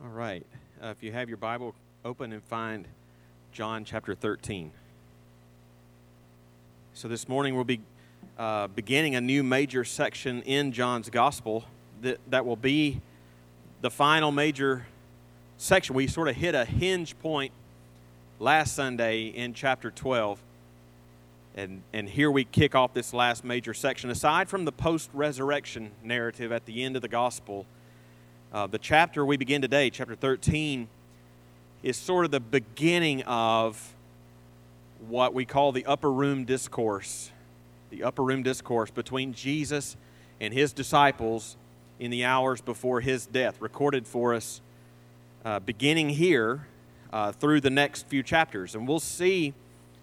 All right. Uh, if you have your Bible open and find John chapter 13. So this morning we'll be uh, beginning a new major section in John's Gospel that, that will be the final major section. We sort of hit a hinge point last Sunday in chapter 12. And, and here we kick off this last major section. Aside from the post resurrection narrative at the end of the Gospel, uh, the chapter we begin today, chapter 13, is sort of the beginning of what we call the upper room discourse. The upper room discourse between Jesus and his disciples in the hours before his death, recorded for us uh, beginning here uh, through the next few chapters. And we'll see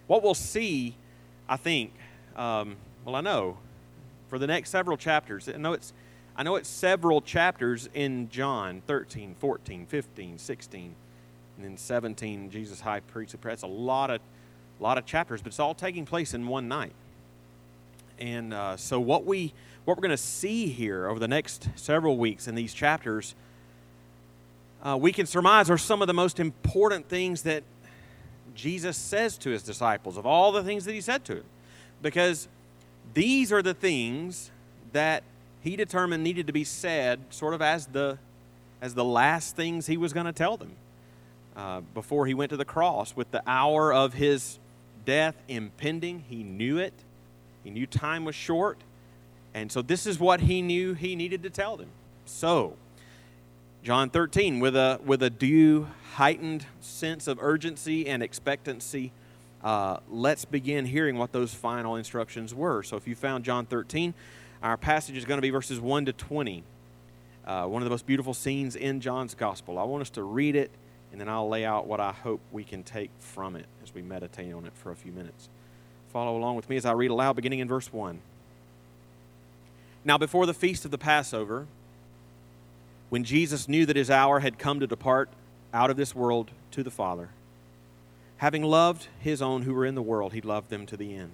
what we'll see, I think, um, well, I know, for the next several chapters. I know it's I know it's several chapters in John 13, 14, 15, 16, and then 17, Jesus high priest prayer. It's a lot of, lot of chapters, but it's all taking place in one night. And uh, so what we what we're going to see here over the next several weeks in these chapters, uh, we can surmise are some of the most important things that Jesus says to his disciples of all the things that he said to them, because these are the things that he determined needed to be said sort of as the as the last things he was going to tell them uh, before he went to the cross. With the hour of his death impending he knew it. He knew time was short. And so this is what he knew he needed to tell them. So john 13 with a with a due heightened sense of urgency and expectancy uh, let's begin hearing what those final instructions were. So if you found john 13 our passage is going to be verses 1 to 20. Uh, one of the most beautiful scenes in John's gospel. I want us to read it, and then I'll lay out what I hope we can take from it as we meditate on it for a few minutes. Follow along with me as I read aloud, beginning in verse 1. Now, before the feast of the Passover, when Jesus knew that his hour had come to depart out of this world to the Father, having loved his own who were in the world, he loved them to the end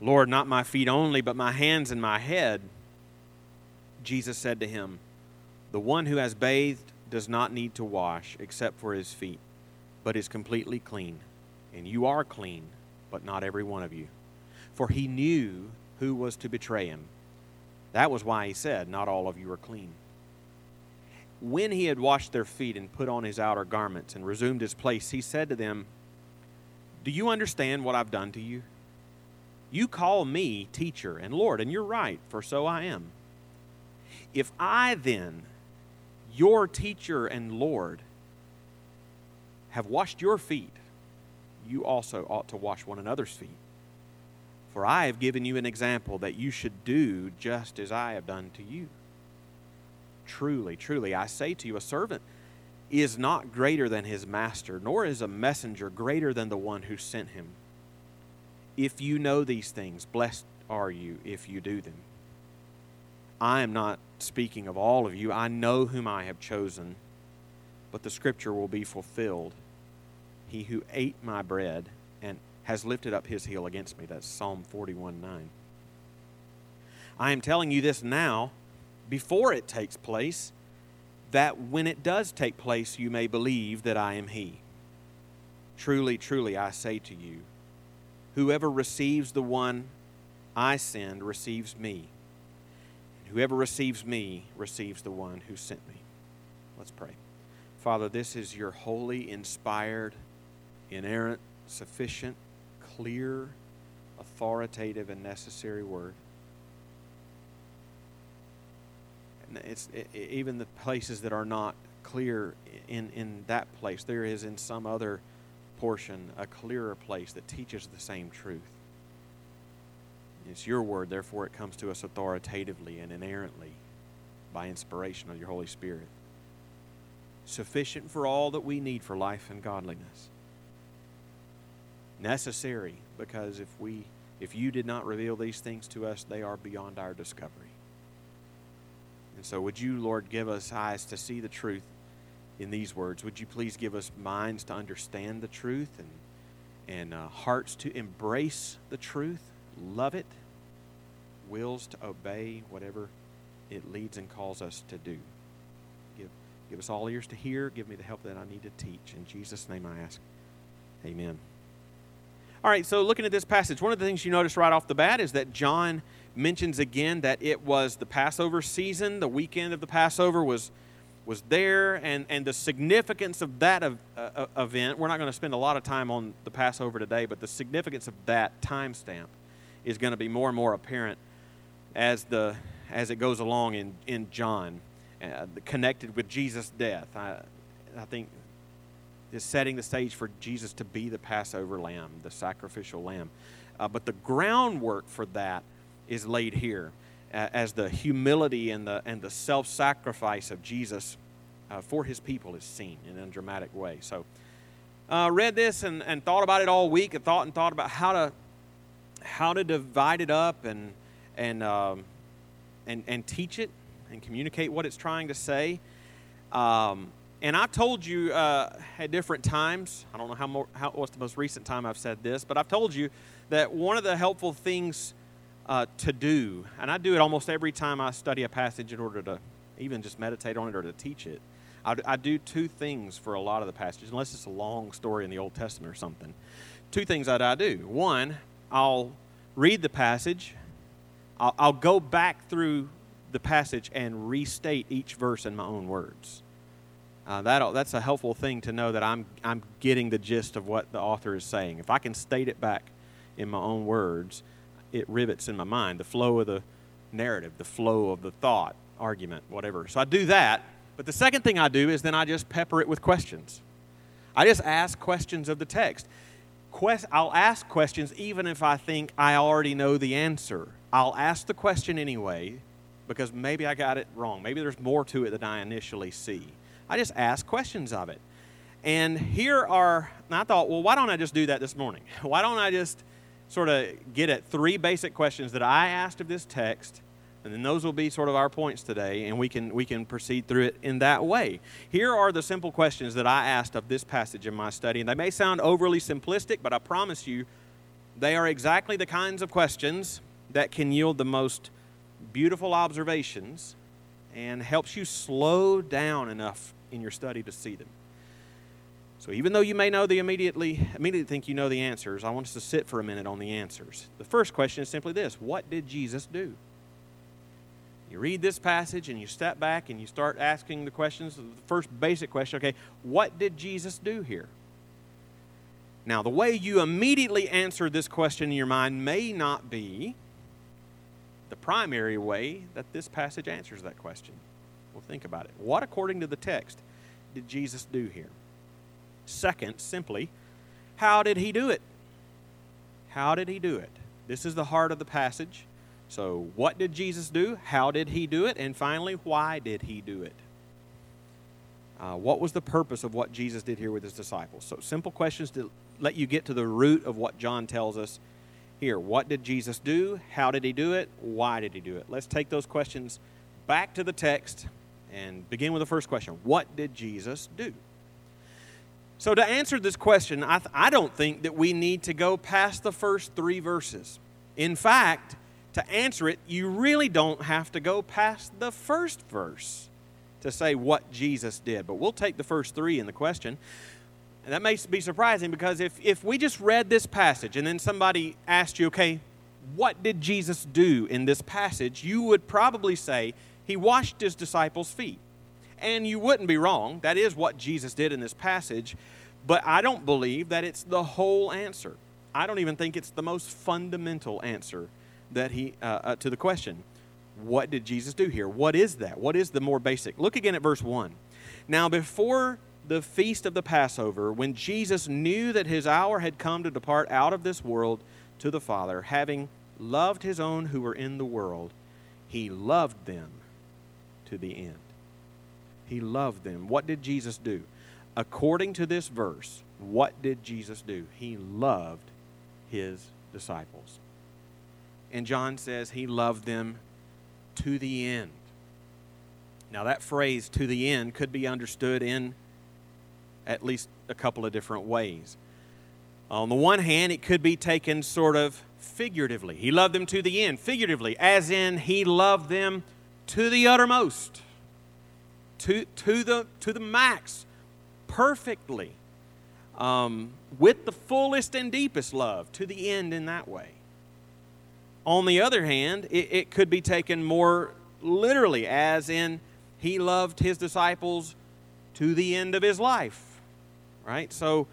Lord, not my feet only, but my hands and my head. Jesus said to him, The one who has bathed does not need to wash except for his feet, but is completely clean. And you are clean, but not every one of you. For he knew who was to betray him. That was why he said, Not all of you are clean. When he had washed their feet and put on his outer garments and resumed his place, he said to them, Do you understand what I've done to you? You call me teacher and Lord, and you're right, for so I am. If I then, your teacher and Lord, have washed your feet, you also ought to wash one another's feet. For I have given you an example that you should do just as I have done to you. Truly, truly, I say to you, a servant is not greater than his master, nor is a messenger greater than the one who sent him. If you know these things, blessed are you if you do them. I am not speaking of all of you. I know whom I have chosen, but the scripture will be fulfilled. He who ate my bread and has lifted up his heel against me. That's Psalm 41 9. I am telling you this now, before it takes place, that when it does take place, you may believe that I am He. Truly, truly, I say to you, Whoever receives the one I send receives me. And whoever receives me receives the one who sent me. Let's pray. Father, this is your holy, inspired, inerrant, sufficient, clear, authoritative, and necessary word. And it's it, even the places that are not clear in, in that place, there is in some other portion a clearer place that teaches the same truth. It's your word, therefore, it comes to us authoritatively and inerrantly by inspiration of your Holy Spirit. Sufficient for all that we need for life and godliness. Necessary, because if we if you did not reveal these things to us, they are beyond our discovery. And so, would you, Lord, give us eyes to see the truth in these words? Would you please give us minds to understand the truth and, and uh, hearts to embrace the truth, love it, wills to obey whatever it leads and calls us to do? Give, give us all ears to hear. Give me the help that I need to teach. In Jesus' name I ask. Amen. All right, so looking at this passage, one of the things you notice right off the bat is that John mentions again that it was the Passover season, the weekend of the Passover was was there, and, and the significance of that of, uh, uh event. We're not going to spend a lot of time on the Passover today, but the significance of that timestamp is going to be more and more apparent as the as it goes along in in John, uh, connected with Jesus' death. I I think is setting the stage for Jesus to be the Passover lamb, the sacrificial lamb. Uh, but the groundwork for that is laid here as the humility and the, and the self sacrifice of Jesus uh, for his people is seen in a dramatic way. So, uh, read this and, and thought about it all week and thought and thought about how to how to divide it up and and um, and and teach it and communicate what it's trying to say. Um, and I've told you uh, at different times. I don't know how, more, how what's the most recent time I've said this, but I've told you that one of the helpful things uh, to do, and I do it almost every time I study a passage in order to even just meditate on it or to teach it. I, I do two things for a lot of the passages, unless it's a long story in the Old Testament or something. Two things that I do. One, I'll read the passage, I'll, I'll go back through the passage and restate each verse in my own words. Uh, that that's a helpful thing to know that I'm I'm getting the gist of what the author is saying. If I can state it back in my own words, it rivets in my mind the flow of the narrative, the flow of the thought, argument, whatever. So I do that. But the second thing I do is then I just pepper it with questions. I just ask questions of the text. Quest, I'll ask questions even if I think I already know the answer. I'll ask the question anyway because maybe I got it wrong. Maybe there's more to it than I initially see. I just ask questions of it. And here are, I thought, well, why don't I just do that this morning? Why don't I just sort of get at three basic questions that I asked of this text, and then those will be sort of our points today, and we can we can proceed through it in that way. Here are the simple questions that I asked of this passage in my study, and they may sound overly simplistic, but I promise you, they are exactly the kinds of questions that can yield the most beautiful observations and helps you slow down enough in your study to see them. So even though you may know the immediately immediately think you know the answers, I want us to sit for a minute on the answers. The first question is simply this: What did Jesus do? You read this passage and you step back and you start asking the questions. The first basic question, okay, what did Jesus do here? Now, the way you immediately answer this question in your mind may not be the primary way that this passage answers that question. Well, think about it. What, according to the text, did Jesus do here? Second, simply, how did he do it? How did he do it? This is the heart of the passage. So, what did Jesus do? How did he do it? And finally, why did he do it? Uh, what was the purpose of what Jesus did here with his disciples? So, simple questions to let you get to the root of what John tells us here. What did Jesus do? How did he do it? Why did he do it? Let's take those questions back to the text and begin with the first question What did Jesus do? So, to answer this question, I, th- I don't think that we need to go past the first three verses. In fact, to answer it, you really don't have to go past the first verse to say what Jesus did. But we'll take the first three in the question. And that may be surprising because if, if we just read this passage and then somebody asked you, okay, what did Jesus do in this passage? You would probably say, he washed his disciples' feet. And you wouldn't be wrong. That is what Jesus did in this passage. But I don't believe that it's the whole answer. I don't even think it's the most fundamental answer that he uh, uh, to the question. What did Jesus do here? What is that? What is the more basic? Look again at verse 1. Now, before the feast of the Passover, when Jesus knew that his hour had come to depart out of this world to the Father, having loved his own who were in the world, he loved them to the end. He loved them. What did Jesus do? According to this verse, what did Jesus do? He loved his disciples. And John says he loved them to the end. Now, that phrase, to the end, could be understood in at least a couple of different ways. On the one hand, it could be taken sort of figuratively. He loved them to the end, figuratively, as in he loved them to the uttermost, to, to, the, to the max, perfectly, um, with the fullest and deepest love, to the end in that way. On the other hand, it, it could be taken more literally, as in he loved his disciples to the end of his life. Right? So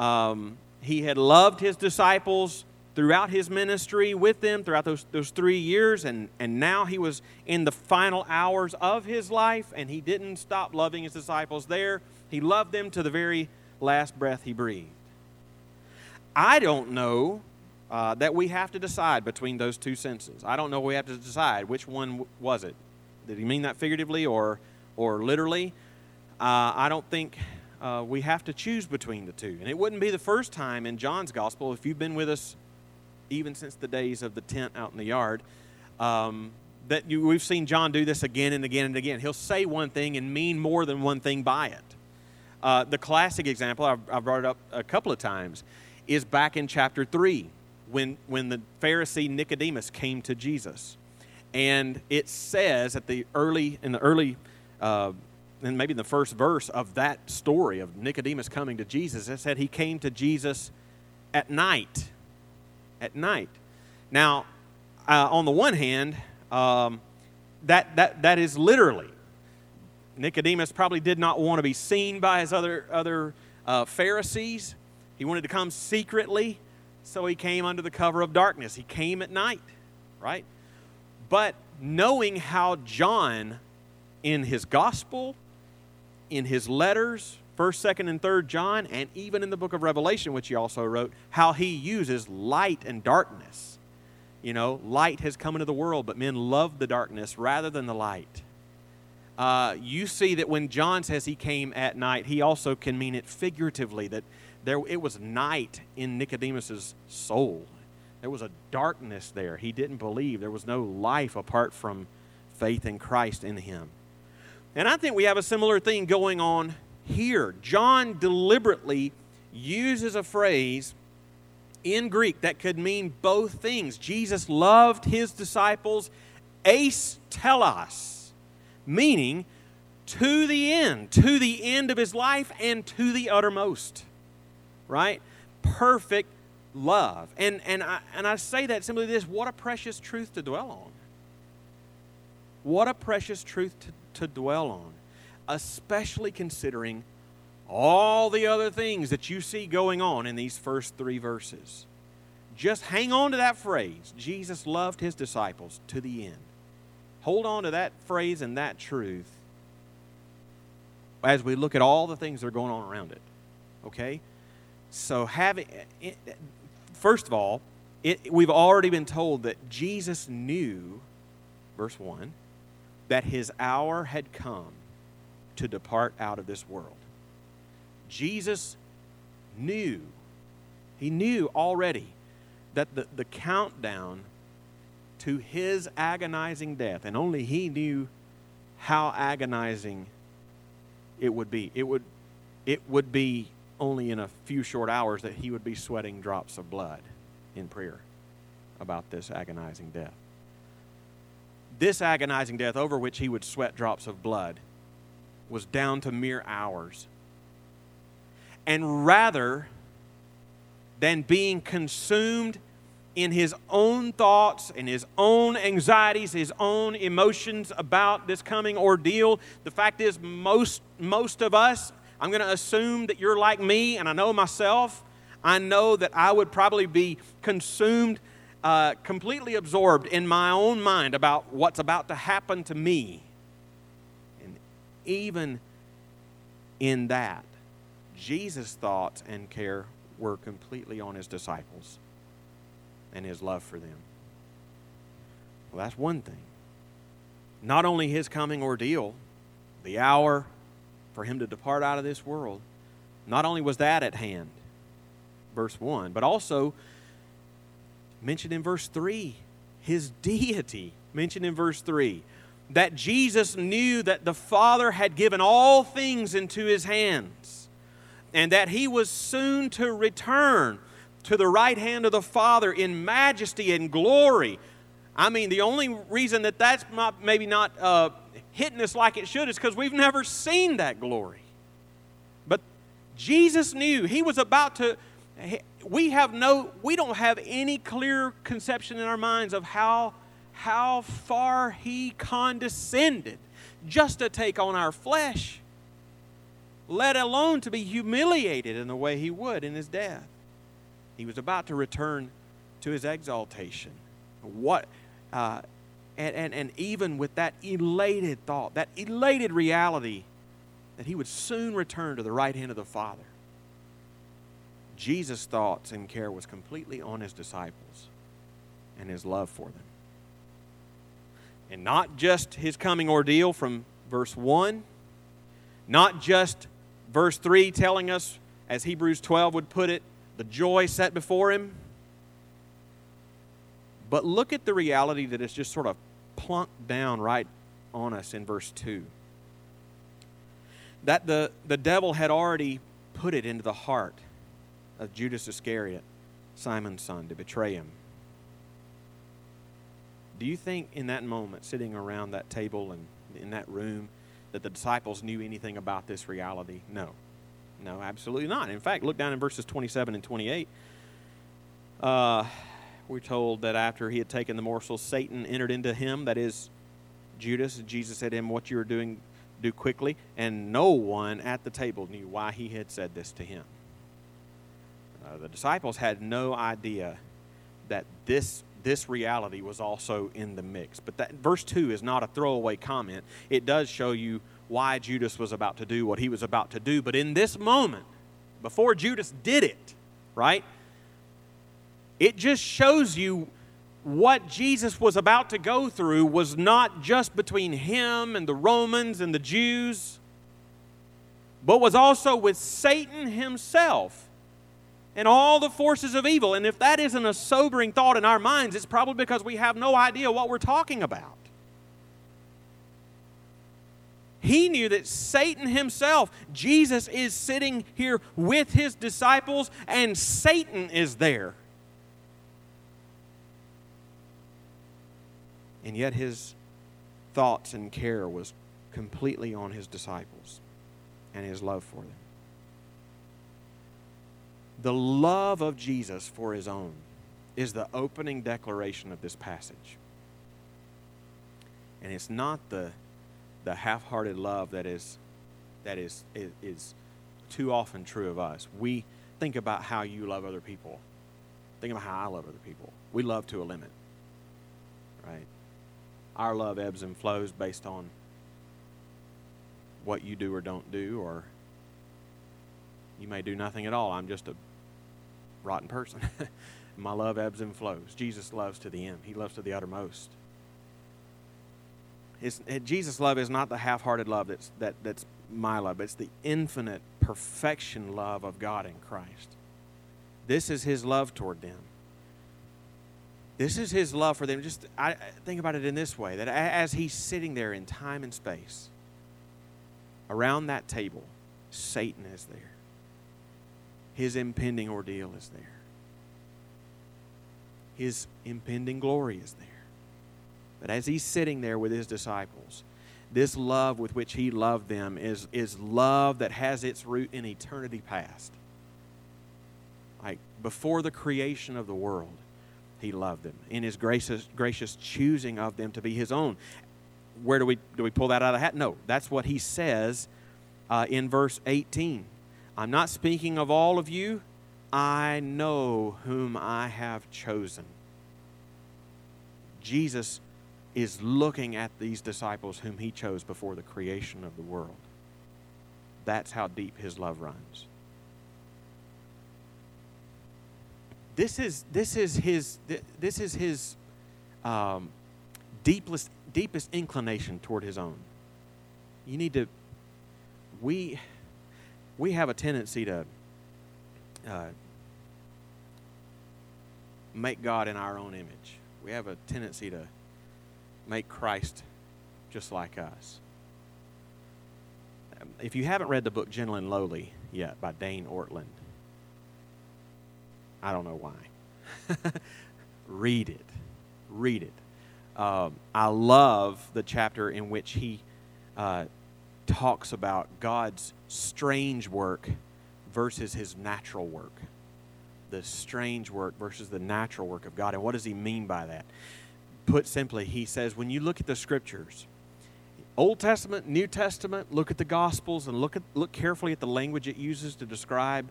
um, he had loved his disciples throughout his ministry with them throughout those, those three years, and, and now he was in the final hours of his life, and he didn't stop loving his disciples there. He loved them to the very last breath he breathed. I don't know uh, that we have to decide between those two senses. I don't know we have to decide which one was it. Did he mean that figuratively or, or literally? Uh, I don't think uh, we have to choose between the two. And it wouldn't be the first time in John's gospel, if you've been with us even since the days of the tent out in the yard, um, that you, we've seen John do this again and again and again. He'll say one thing and mean more than one thing by it. Uh, the classic example, I've, I've brought it up a couple of times, is back in chapter 3 when, when the Pharisee Nicodemus came to Jesus. And it says at the early, in the early, uh, and maybe in the first verse of that story of Nicodemus coming to Jesus, it said he came to Jesus at night. At night. Now, uh, on the one hand, um, that, that, that is literally. Nicodemus probably did not want to be seen by his other, other uh, Pharisees. He wanted to come secretly. So he came under the cover of darkness. He came at night, right? But knowing how John, in his gospel, in his letters, 1st, 2nd, and 3rd John, and even in the book of Revelation, which he also wrote, how he uses light and darkness. You know, light has come into the world, but men love the darkness rather than the light. Uh, you see that when John says he came at night, he also can mean it figuratively, that there, it was night in Nicodemus's soul. There was a darkness there. He didn't believe. There was no life apart from faith in Christ in him. And I think we have a similar thing going on here. John deliberately uses a phrase in Greek that could mean both things. Jesus loved his disciples eis telos, meaning to the end, to the end of his life and to the uttermost right? Perfect love. And, and, I, and I say that simply this what a precious truth to dwell on. What a precious truth to, to dwell on, especially considering all the other things that you see going on in these first three verses. Just hang on to that phrase Jesus loved his disciples to the end. Hold on to that phrase and that truth as we look at all the things that are going on around it. Okay? So, having, first of all, it, we've already been told that Jesus knew, verse 1, that his hour had come to depart out of this world. Jesus knew, he knew already that the, the countdown to his agonizing death, and only he knew how agonizing it would be. It would, it would be only in a few short hours that he would be sweating drops of blood in prayer about this agonizing death. This agonizing death, over which he would sweat drops of blood, was down to mere hours. And rather than being consumed in his own thoughts and his own anxieties, his own emotions about this coming ordeal. The fact is, most, most of us, I'm going to assume that you're like me, and I know myself. I know that I would probably be consumed, uh, completely absorbed in my own mind about what's about to happen to me. Even in that, Jesus' thoughts and care were completely on his disciples and his love for them. Well, that's one thing. Not only his coming ordeal, the hour for him to depart out of this world, not only was that at hand, verse 1, but also mentioned in verse 3, his deity, mentioned in verse 3, that Jesus knew that the Father had given all things into his hands and that he was soon to return to the right hand of the Father in majesty and glory. I mean, the only reason that that's not, maybe not uh, hitting us like it should is because we've never seen that glory. But Jesus knew he was about to. We have no, we don't have any clear conception in our minds of how how far he condescended just to take on our flesh, let alone to be humiliated in the way he would in his death. He was about to return to his exaltation. What, uh, and, and, and even with that elated thought, that elated reality that he would soon return to the right hand of the Father, Jesus' thoughts and care was completely on his disciples and his love for them. And not just his coming ordeal from verse 1, not just verse 3 telling us, as Hebrews 12 would put it, the joy set before him. But look at the reality that is just sort of plunked down right on us in verse 2. That the, the devil had already put it into the heart of Judas Iscariot, Simon's son, to betray him. Do you think in that moment, sitting around that table and in that room, that the disciples knew anything about this reality? No. No, absolutely not. In fact, look down in verses 27 and 28. Uh, we're told that after he had taken the morsel, Satan entered into him, that is Judas. Jesus said to him, What you are doing, do quickly. And no one at the table knew why he had said this to him. Uh, the disciples had no idea that this this reality was also in the mix. But that verse 2 is not a throwaway comment. It does show you why Judas was about to do what he was about to do. But in this moment, before Judas did it, right? It just shows you what Jesus was about to go through was not just between him and the Romans and the Jews, but was also with Satan himself and all the forces of evil. And if that isn't a sobering thought in our minds, it's probably because we have no idea what we're talking about. He knew that Satan himself, Jesus is sitting here with his disciples, and Satan is there. And yet his thoughts and care was completely on his disciples and his love for them. The love of Jesus for his own is the opening declaration of this passage. And it's not the the half-hearted love that is that is, is, is too often true of us. We think about how you love other people. Think about how I love other people. We love to a limit, right? Our love ebbs and flows based on what you do or don't do, or you may do nothing at all. I'm just a rotten person. My love ebbs and flows. Jesus loves to the end, He loves to the uttermost. It's, Jesus' love is not the half hearted love that's, that, that's my love, it's the infinite perfection love of God in Christ. This is his love toward them. This is his love for them. Just I, think about it in this way that as he's sitting there in time and space, around that table, Satan is there. His impending ordeal is there. His impending glory is there. But as he's sitting there with his disciples, this love with which he loved them is, is love that has its root in eternity past. Like before the creation of the world, he loved them, in his gracious, gracious choosing of them to be his own. Where do we, do we pull that out of the hat? No, that's what he says uh, in verse 18. I'm not speaking of all of you. I know whom I have chosen. Jesus is looking at these disciples whom he chose before the creation of the world. That's how deep his love runs. This is, this is his, this is his um, deepest, deepest inclination toward his own. You need to, we, we have a tendency to uh, make God in our own image. We have a tendency to make Christ just like us. Um, if you haven't read the book Gentle and Lowly yet by Dane Ortlund, I don't know why. Read it. Read it. Um, I love the chapter in which he uh, talks about God's strange work versus his natural work. The strange work versus the natural work of God. And what does he mean by that? Put simply, he says, when you look at the scriptures, Old Testament, New Testament, look at the Gospels and look, at, look carefully at the language it uses to describe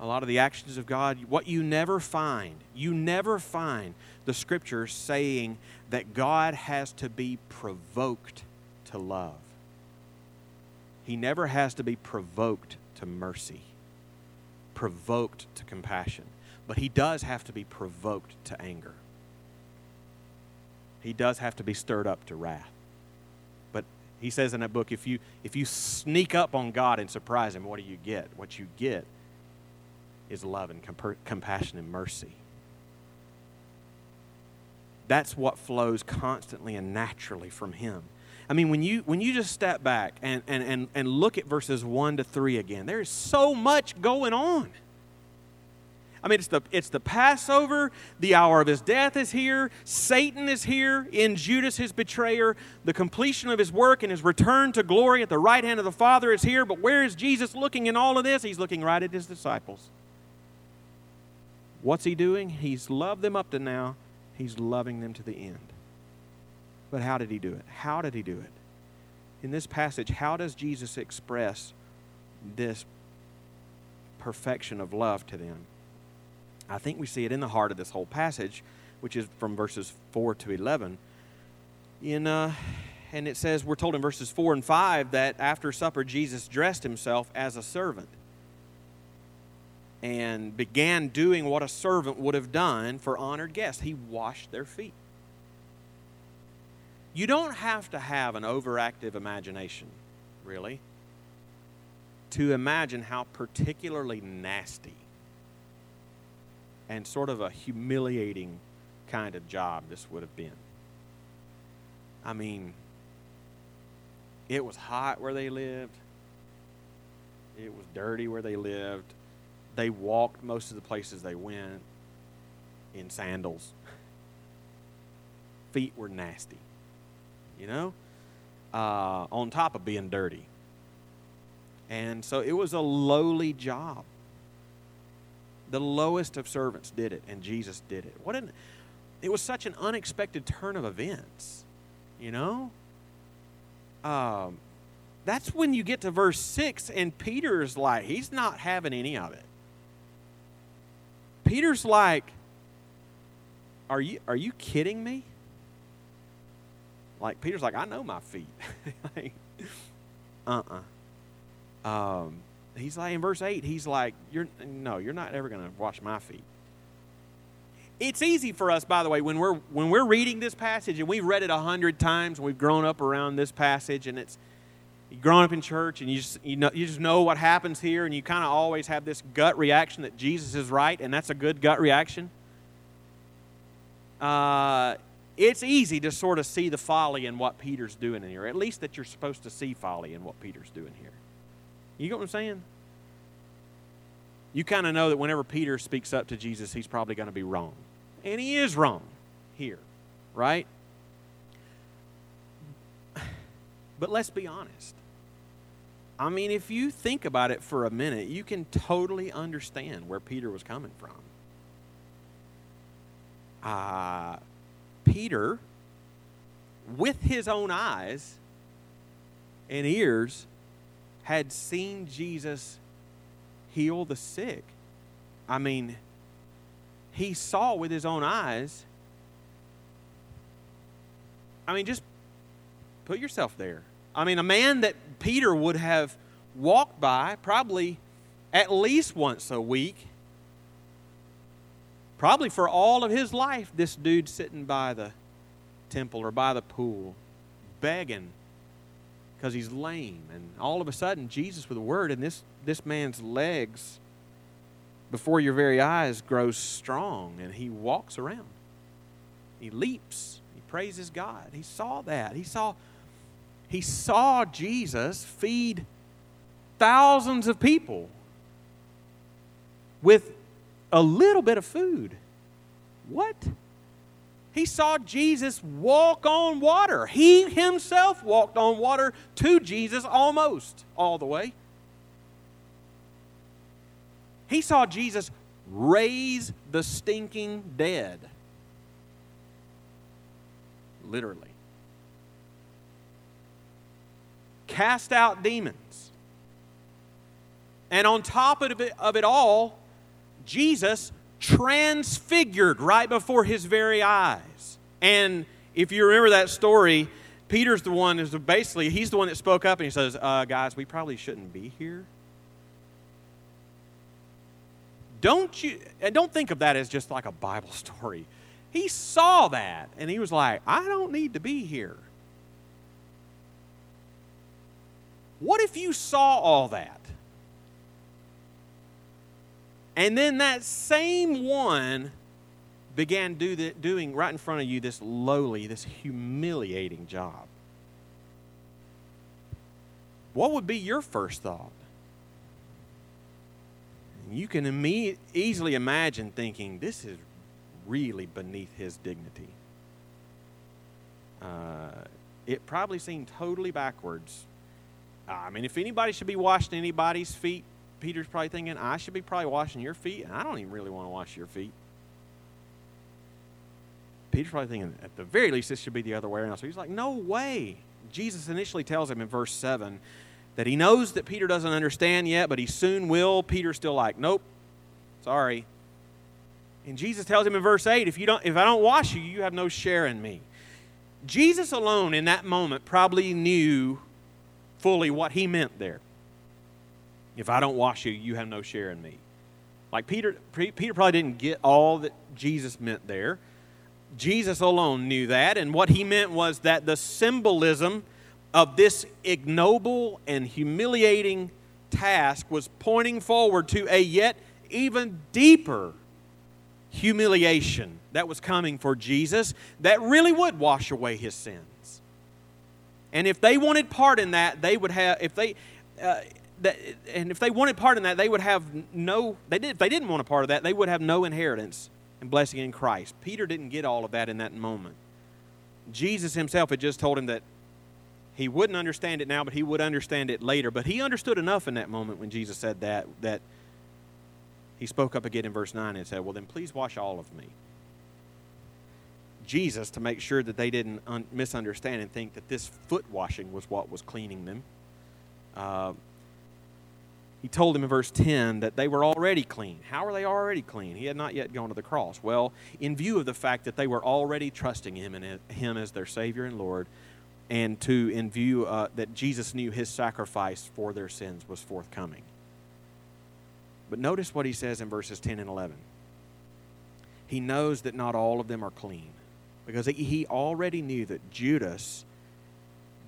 a lot of the actions of God, what you never find, you never find the scriptures saying that God has to be provoked to love. He never has to be provoked to mercy, provoked to compassion. But he does have to be provoked to anger. He does have to be stirred up to wrath. But he says in that book if you, if you sneak up on God and surprise him, what do you get? What you get is love and comp- compassion and mercy. That's what flows constantly and naturally from Him. I mean, when you, when you just step back and, and, and, and look at verses 1 to 3 again, there is so much going on. I mean, it's the, it's the Passover. The hour of his death is here. Satan is here in Judas, his betrayer. The completion of his work and his return to glory at the right hand of the Father is here. But where is Jesus looking in all of this? He's looking right at his disciples. What's he doing? He's loved them up to now. He's loving them to the end. But how did he do it? How did he do it? In this passage, how does Jesus express this perfection of love to them? I think we see it in the heart of this whole passage, which is from verses 4 to 11. In, uh, and it says, we're told in verses 4 and 5 that after supper, Jesus dressed himself as a servant and began doing what a servant would have done for honored guests. He washed their feet. You don't have to have an overactive imagination, really, to imagine how particularly nasty and sort of a humiliating kind of job this would have been. I mean, it was hot where they lived, it was dirty where they lived they walked most of the places they went in sandals. Feet were nasty, you know, uh, on top of being dirty. And so it was a lowly job. The lowest of servants did it, and Jesus did it. What an, it was such an unexpected turn of events, you know? Um, that's when you get to verse 6, and Peter's like, he's not having any of it. Peter's like, Are you, are you kidding me? Like, Peter's like, I know my feet. like, uh uh-uh. uh um, he's like, in verse 8, he's like, you're, No, you're not ever going to wash my feet. It's easy for us, by the way, when we're, when we're reading this passage, and we've read it a hundred times, we've grown up around this passage, and it's, you've grown up in church and you just, you, know, you just know what happens here and you kind of always have this gut reaction that jesus is right and that's a good gut reaction uh, it's easy to sort of see the folly in what peter's doing in here at least that you're supposed to see folly in what peter's doing here. You get what i'm saying? You kind of know that whenever peter speaks up to jesus he's probably going to be wrong. And he is wrong here right? But let's be honest. I mean, if you think about it for a minute, you can totally understand where Peter was coming from. uh, Peter, with his own eyes and ears, had seen Jesus heal the sick. I mean, he saw with his own eyes. I mean, just put yourself there. I mean, a man that Peter would have walked by probably at least once a week, probably for all of his life, this dude sitting by the temple or by the pool, begging because he's lame. And all of a sudden, Jesus with a word, and this, this man's legs before your very eyes grows strong and he walks around. He leaps. He praises God. He saw that. He saw he saw Jesus feed thousands of people with a little bit of food. What? He saw Jesus walk on water. He himself walked on water to Jesus almost all the way. He saw Jesus raise the stinking dead. Literally. Cast out demons. And on top of it, of it all, Jesus transfigured right before his very eyes. And if you remember that story, Peter's the one is basically he's the one that spoke up and he says, uh, "Guys, we probably shouldn't be here." Don't you and don't think of that as just like a Bible story. He saw that and he was like, I don't need to be here. What if you saw all that? And then that same one began do the, doing right in front of you this lowly, this humiliating job. What would be your first thought? You can imme- easily imagine thinking, this is really beneath his dignity. Uh, it probably seemed totally backwards. I mean, if anybody should be washing anybody's feet, Peter's probably thinking, I should be probably washing your feet, and I don't even really want to wash your feet. Peter's probably thinking, at the very least, this should be the other way around. So he's like, no way. Jesus initially tells him in verse 7 that he knows that Peter doesn't understand yet, but he soon will. Peter's still like, nope, sorry. And Jesus tells him in verse 8, if, you don't, if I don't wash you, you have no share in me. Jesus alone in that moment probably knew fully what he meant there. If I don't wash you, you have no share in me. Like Peter, Peter probably didn't get all that Jesus meant there. Jesus alone knew that, and what he meant was that the symbolism of this ignoble and humiliating task was pointing forward to a yet even deeper humiliation that was coming for Jesus that really would wash away his sins. And if they wanted part in that, they would have, if they, uh, that, and if they wanted part in that, they would have no, they did, if they didn't want a part of that, they would have no inheritance and blessing in Christ. Peter didn't get all of that in that moment. Jesus himself had just told him that he wouldn't understand it now, but he would understand it later. But he understood enough in that moment when Jesus said that, that he spoke up again in verse 9 and said, Well, then please wash all of me. Jesus, to make sure that they didn't un- misunderstand and think that this foot washing was what was cleaning them, uh, he told them in verse 10 that they were already clean. How are they already clean? He had not yet gone to the cross. Well, in view of the fact that they were already trusting him and him as their Savior and Lord, and to in view uh, that Jesus knew his sacrifice for their sins was forthcoming. But notice what he says in verses 10 and 11. He knows that not all of them are clean because he already knew that Judas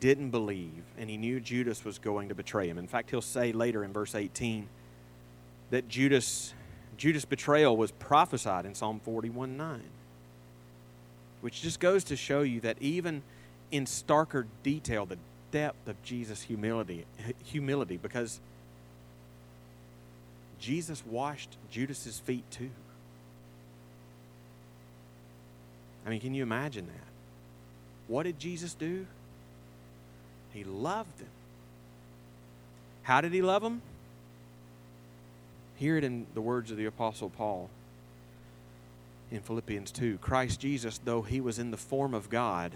didn't believe and he knew Judas was going to betray him. In fact, he'll say later in verse 18 that Judas Judas' betrayal was prophesied in Psalm 41 9, which just goes to show you that even in starker detail, the depth of Jesus' humility, humility because Jesus washed Judas's feet too. I mean, can you imagine that? What did Jesus do? He loved them. How did he love them? Hear it in the words of the Apostle Paul. in Philippians 2 Christ Jesus, though he was in the form of God,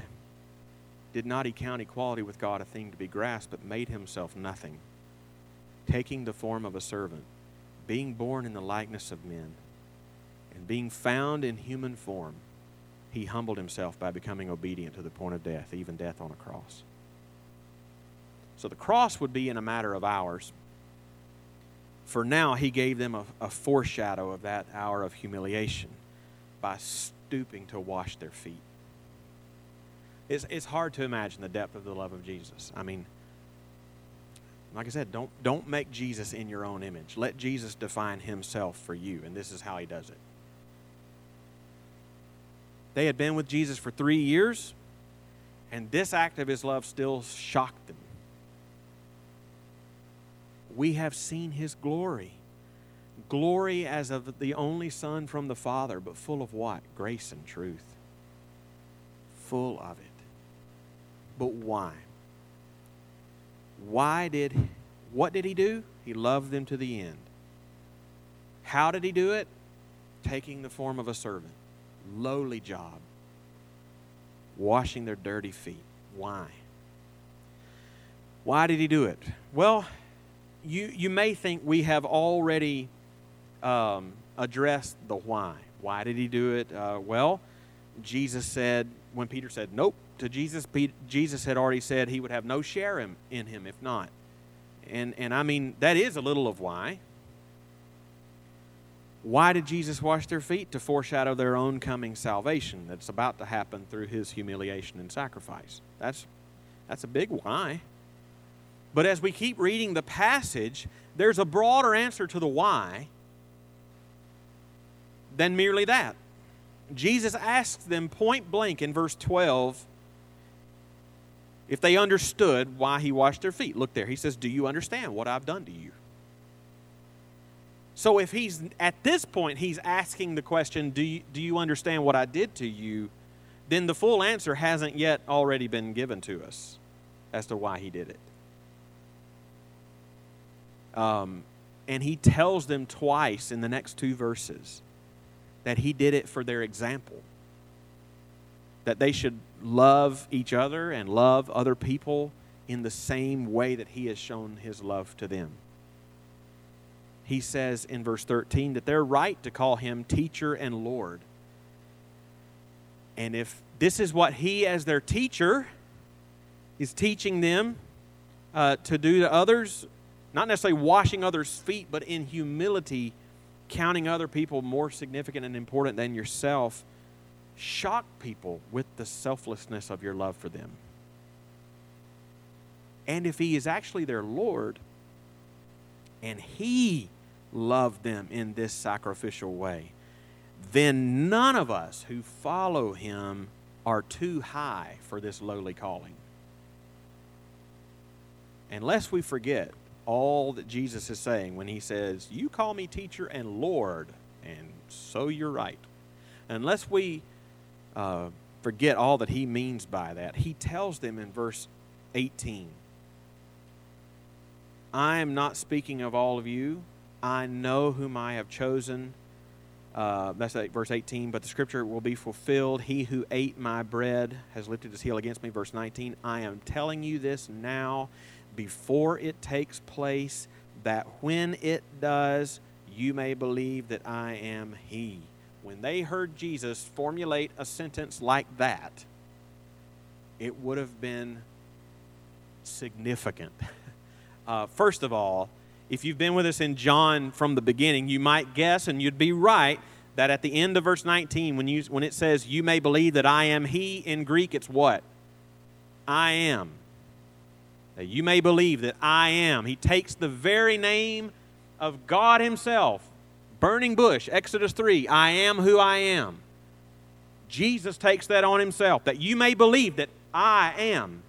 did not account equality with God a thing to be grasped, but made himself nothing, taking the form of a servant, being born in the likeness of men, and being found in human form, he humbled himself by becoming obedient to the point of death, even death on a cross. So the cross would be in a matter of hours. For now, he gave them a, a foreshadow of that hour of humiliation by stooping to wash their feet. It's, it's hard to imagine the depth of the love of Jesus. I mean, like I said, don't, don't make Jesus in your own image. Let Jesus define himself for you, and this is how he does it. They had been with Jesus for three years, and this act of his love still shocked them. We have seen his glory glory as of the only Son from the Father, but full of what? Grace and truth. Full of it. But why? Why did, what did he do? He loved them to the end. How did he do it? Taking the form of a servant. Lowly job. Washing their dirty feet. Why? Why did he do it? Well, you, you may think we have already um, address the why. Why did he do it? Uh, well, Jesus said, when Peter said, Nope, to Jesus, Jesus had already said he would have no share in, in him if not. And, and I mean, that is a little of why. Why did Jesus wash their feet? To foreshadow their own coming salvation that's about to happen through his humiliation and sacrifice. That's, that's a big why. But as we keep reading the passage, there's a broader answer to the why than merely that. Jesus asks them point blank in verse 12 if they understood why he washed their feet. Look there. He says, Do you understand what I've done to you? So if he's at this point, he's asking the question, Do you, do you understand what I did to you? Then the full answer hasn't yet already been given to us as to why he did it. Um, and he tells them twice in the next two verses that he did it for their example. That they should love each other and love other people in the same way that he has shown his love to them. He says in verse 13 that they're right to call him teacher and Lord. And if this is what he, as their teacher, is teaching them uh, to do to others, not necessarily washing others' feet, but in humility, counting other people more significant and important than yourself, shock people with the selflessness of your love for them. And if He is actually their Lord, and He loved them in this sacrificial way, then none of us who follow Him are too high for this lowly calling. Unless we forget all that Jesus is saying when he says, You call me teacher and Lord, and so you're right. Unless we uh, forget all that he means by that, he tells them in verse 18 I am not speaking of all of you. I know whom I have chosen. Uh, that's verse 18. But the scripture will be fulfilled. He who ate my bread has lifted his heel against me. Verse 19. I am telling you this now before it takes place, that when it does, you may believe that I am He. When they heard Jesus formulate a sentence like that, it would have been significant. Uh, first of all, if you've been with us in John from the beginning, you might guess, and you'd be right, that at the end of verse 19, when, you, when it says, You may believe that I am He, in Greek, it's what? I am that you may believe that I am. He takes the very name of God Himself. Burning bush, Exodus 3, I am who I am. Jesus takes that on Himself, that you may believe that I am.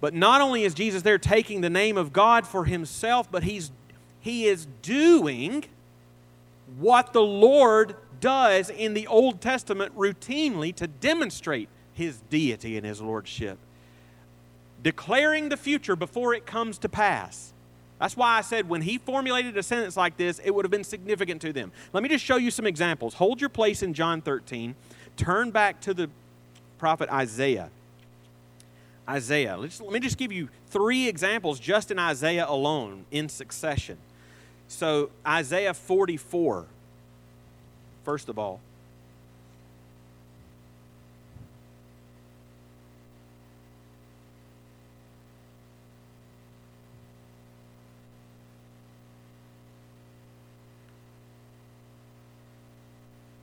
But not only is Jesus there taking the name of God for Himself, but He's He is doing what the Lord does in the Old Testament routinely to demonstrate His deity and His Lordship declaring the future before it comes to pass. That's why I said when he formulated a sentence like this, it would have been significant to them. Let me just show you some examples. Hold your place in John 13. Turn back to the prophet Isaiah. Isaiah. Let's, let me just give you three examples just in Isaiah alone in succession. So, Isaiah 44, first of all.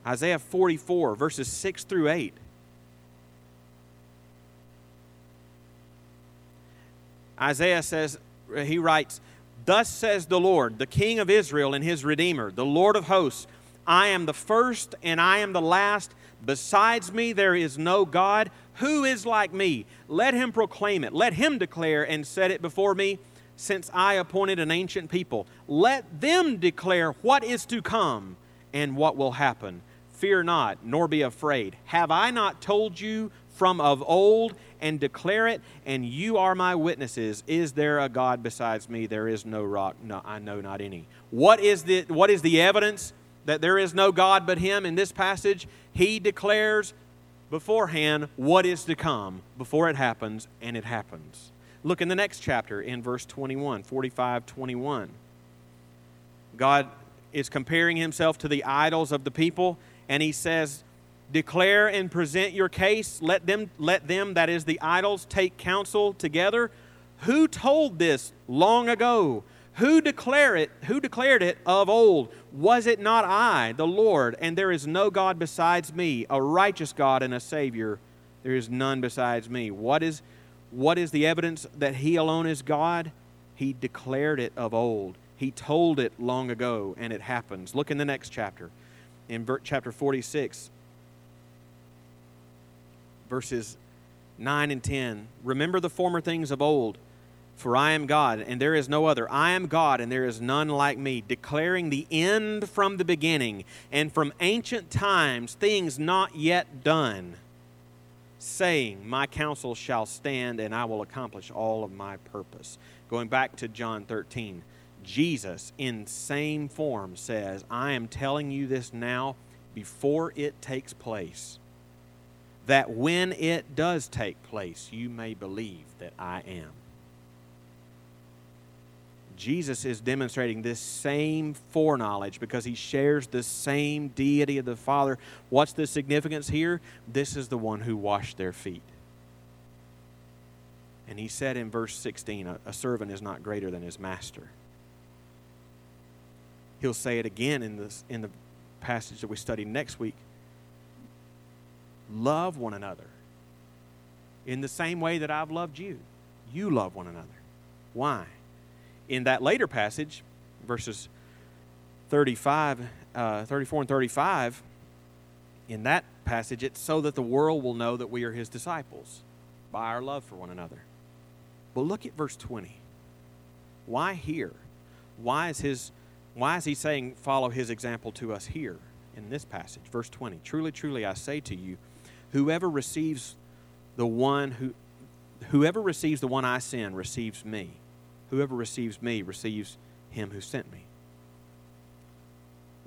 Isaiah 44, verses 6 through 8. Isaiah says, he writes, Thus says the Lord, the King of Israel and his Redeemer, the Lord of hosts I am the first and I am the last. Besides me, there is no God. Who is like me? Let him proclaim it. Let him declare and set it before me, since I appointed an ancient people. Let them declare what is to come and what will happen. Fear not, nor be afraid. Have I not told you from of old and declare it? And you are my witnesses. Is there a God besides me? There is no rock. No, I know not any. What is the, what is the evidence that there is no God but Him in this passage? He declares beforehand what is to come before it happens, and it happens. Look in the next chapter in verse 21, 45 21. God is comparing himself to the idols of the people and he says, Declare and present your case. Let them, let them, that is the idols, take counsel together. Who told this long ago? Who declare it? Who declared it of old? Was it not I, the Lord? And there is no God besides me, a righteous God and a Savior. There is none besides me. What is, what is the evidence that He alone is God? He declared it of old. He told it long ago, and it happens. Look in the next chapter in chapter 46, verses 9 and 10. Remember the former things of old, for I am God, and there is no other. I am God, and there is none like me, declaring the end from the beginning, and from ancient times things not yet done, saying, My counsel shall stand, and I will accomplish all of my purpose. Going back to John 13. Jesus, in same form, says, I am telling you this now before it takes place, that when it does take place, you may believe that I am. Jesus is demonstrating this same foreknowledge because he shares the same deity of the Father. What's the significance here? This is the one who washed their feet. And he said in verse 16, a, servant is not greater than his master. He'll say it again in, this, in the passage that we study next week. Love one another in the same way that I've loved you. You love one another. Why? In that later passage, verses 35, uh, 34 and 35, in that passage, it's so that the world will know that we are his disciples by our love for one another. But look at verse 20. Why here? Why is his why is he saying, follow his example to us here in this passage? Verse 20 Truly, truly, I say to you, whoever receives the one who whoever receives the one I send receives me. Whoever receives me receives him who sent me.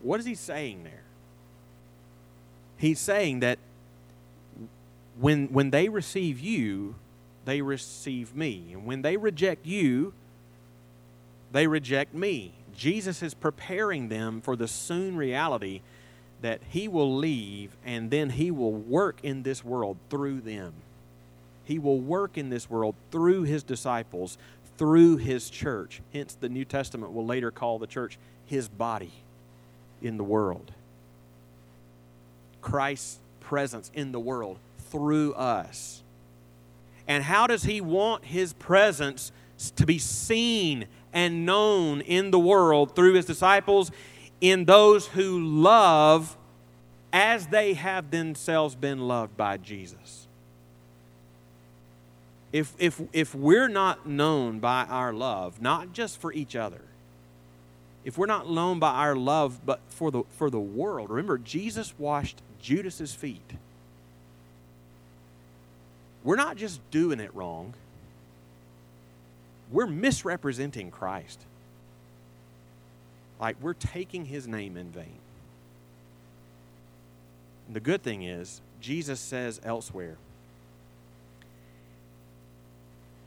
What is he saying there? He's saying that when, when they receive you, they receive me. And when they reject you, they reject me. Jesus is preparing them for the soon reality that He will leave and then He will work in this world through them. He will work in this world through His disciples, through His church. Hence, the New Testament will later call the church His body in the world. Christ's presence in the world through us. And how does He want His presence to be seen and known in the world through his disciples in those who love as they have themselves been loved by Jesus. If, if, if we're not known by our love, not just for each other, if we're not known by our love, but for the, for the world, remember, Jesus washed Judas's feet. We're not just doing it wrong we're misrepresenting Christ Like we're taking his name in vain. The good thing is, Jesus says elsewhere,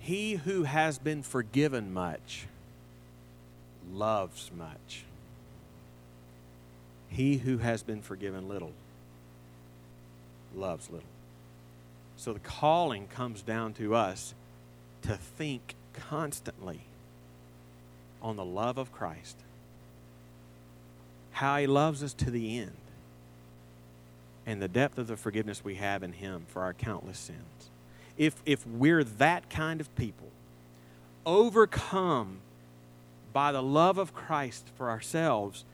He who has been forgiven much loves much. He who has been forgiven little loves little. So the calling comes down to us to think constantly on the love of Christ, how he loves us to the end, and the depth of the forgiveness we have in him for our countless sins. If, if we're that kind of people, overcome by the love of Christ for ourselves,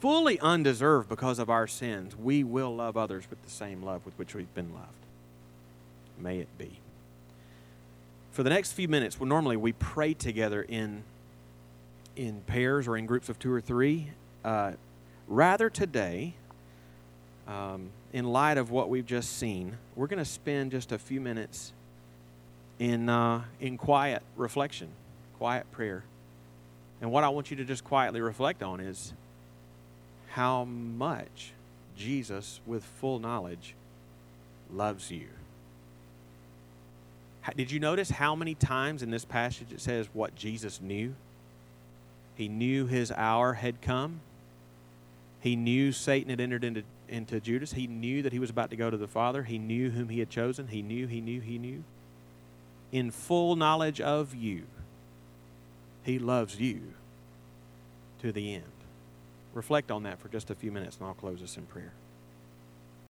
fully undeserved because of our sins, we will love others with the same love with which we've been loved. May it be. For the next few minutes, well, normally we pray together in, in pairs or in groups of two or three. Uh, rather today, um, in light of what we've just seen, we're going to spend just a few minutes in, uh, in quiet reflection, quiet prayer. And what I want you to just quietly reflect on is how much Jesus, with full knowledge, loves you. Did you notice how many times in this passage it says what Jesus knew? He knew his hour had come. He knew Satan had entered into, into Judas. He knew that he was about to go to the Father. He knew whom he had chosen. He knew, he knew, he knew. In full knowledge of you, he loves you to the end. Reflect on that for just a few minutes, and I'll close us in prayer.